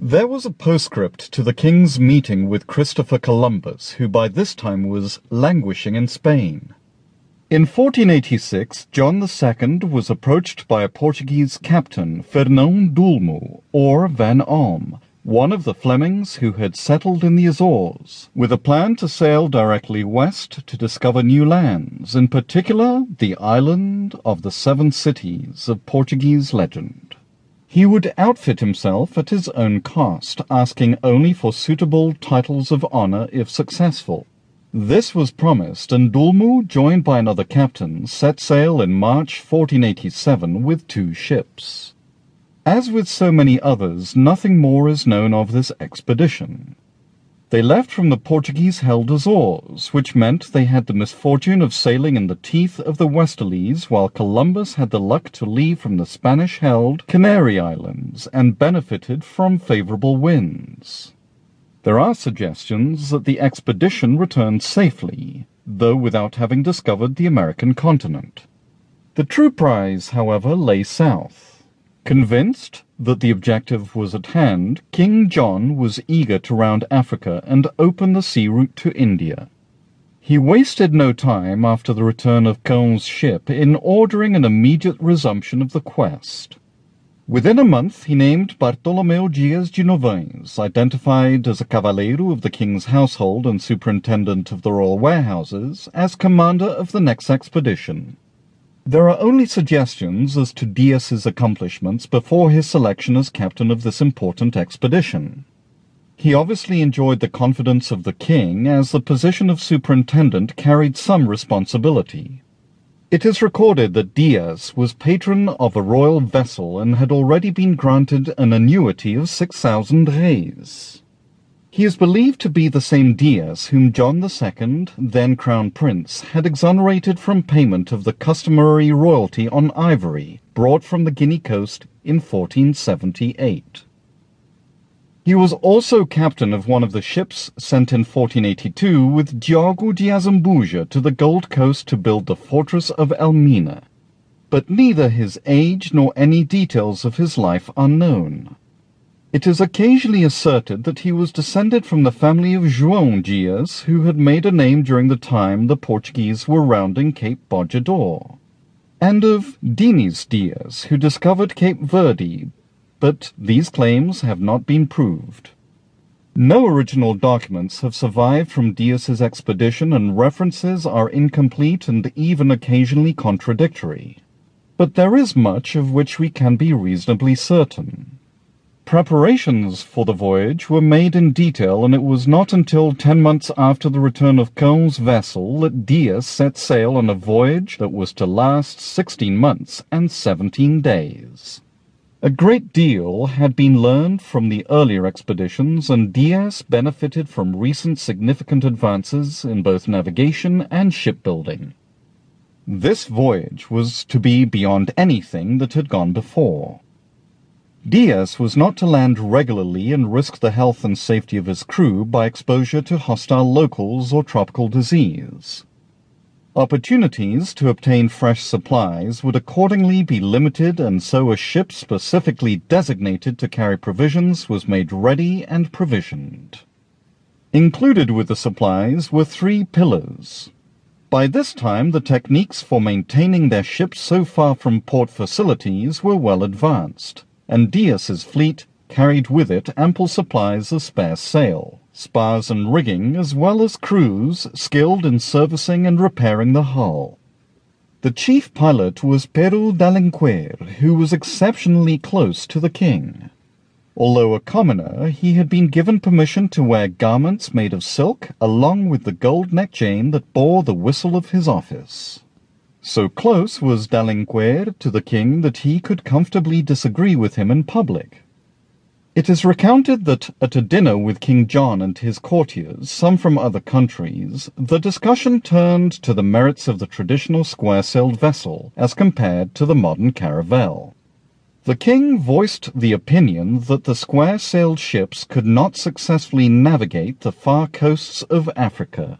There was a postscript to the king's meeting with Christopher Columbus, who by this time was languishing in Spain. In 1486, John II was approached by a Portuguese captain, Fernão Dulmo, or Van Olm, one of the Flemings who had settled in the Azores, with a plan to sail directly west to discover new lands, in particular the island of the Seven Cities of Portuguese legend. He would outfit himself at his own cost, asking only for suitable titles of honor if successful. This was promised, and Dulmo, joined by another captain, set sail in March 1487 with two ships. As with so many others, nothing more is known of this expedition. They left from the Portuguese-held Azores, which meant they had the misfortune of sailing in the teeth of the westerlies, while Columbus had the luck to leave from the Spanish-held Canary Islands and benefited from favorable winds. There are suggestions that the expedition returned safely, though without having discovered the American continent. The true prize, however, lay south. Convinced that the objective was at hand, King John was eager to round Africa and open the sea route to India. He wasted no time after the return of Cão's ship in ordering an immediate resumption of the quest. Within a month he named Bartolomeu Diaz de Novais, identified as a cavaleiro of the king's household and superintendent of the royal warehouses, as commander of the next expedition. There are only suggestions as to Diaz's accomplishments before his selection as captain of this important expedition. He obviously enjoyed the confidence of the king, as the position of superintendent carried some responsibility. It is recorded that Diaz was patron of a royal vessel and had already been granted an annuity of six thousand reis. He is believed to be the same Diaz whom John II, then Crown Prince, had exonerated from payment of the customary royalty on ivory brought from the Guinea coast in 1478. He was also captain of one of the ships sent in 1482 with Diogo de Azambuja to the Gold Coast to build the fortress of Elmina. But neither his age nor any details of his life are known. It is occasionally asserted that he was descended from the family of João Dias, who had made a name during the time the Portuguese were rounding Cape Bojador, and of Diniz Dias, who discovered Cape Verde, but these claims have not been proved. No original documents have survived from Dias's expedition, and references are incomplete and even occasionally contradictory. But there is much of which we can be reasonably certain. Preparations for the voyage were made in detail, and it was not until ten months after the return of Cão's vessel that Dias set sail on a voyage that was to last sixteen months and seventeen days. A great deal had been learned from the earlier expeditions, and Dias benefited from recent significant advances in both navigation and shipbuilding. This voyage was to be beyond anything that had gone before. Dias was not to land regularly and risk the health and safety of his crew by exposure to hostile locals or tropical disease. Opportunities to obtain fresh supplies would accordingly be limited, and so a ship specifically designated to carry provisions was made ready and provisioned. Included with the supplies were three pillars. By this time, the techniques for maintaining their ships so far from port facilities were well advanced and Dias's fleet carried with it ample supplies of spare sail, spars and rigging, as well as crews skilled in servicing and repairing the hull. The chief pilot was Pero d'Alenquer, who was exceptionally close to the king. Although a commoner, he had been given permission to wear garments made of silk, along with the gold neck chain that bore the whistle of his office. So close was d'Alenquer to the king that he could comfortably disagree with him in public. It is recounted that at a dinner with King John and his courtiers, some from other countries, the discussion turned to the merits of the traditional square-sailed vessel as compared to the modern caravel. The king voiced the opinion that the square-sailed ships could not successfully navigate the far coasts of Africa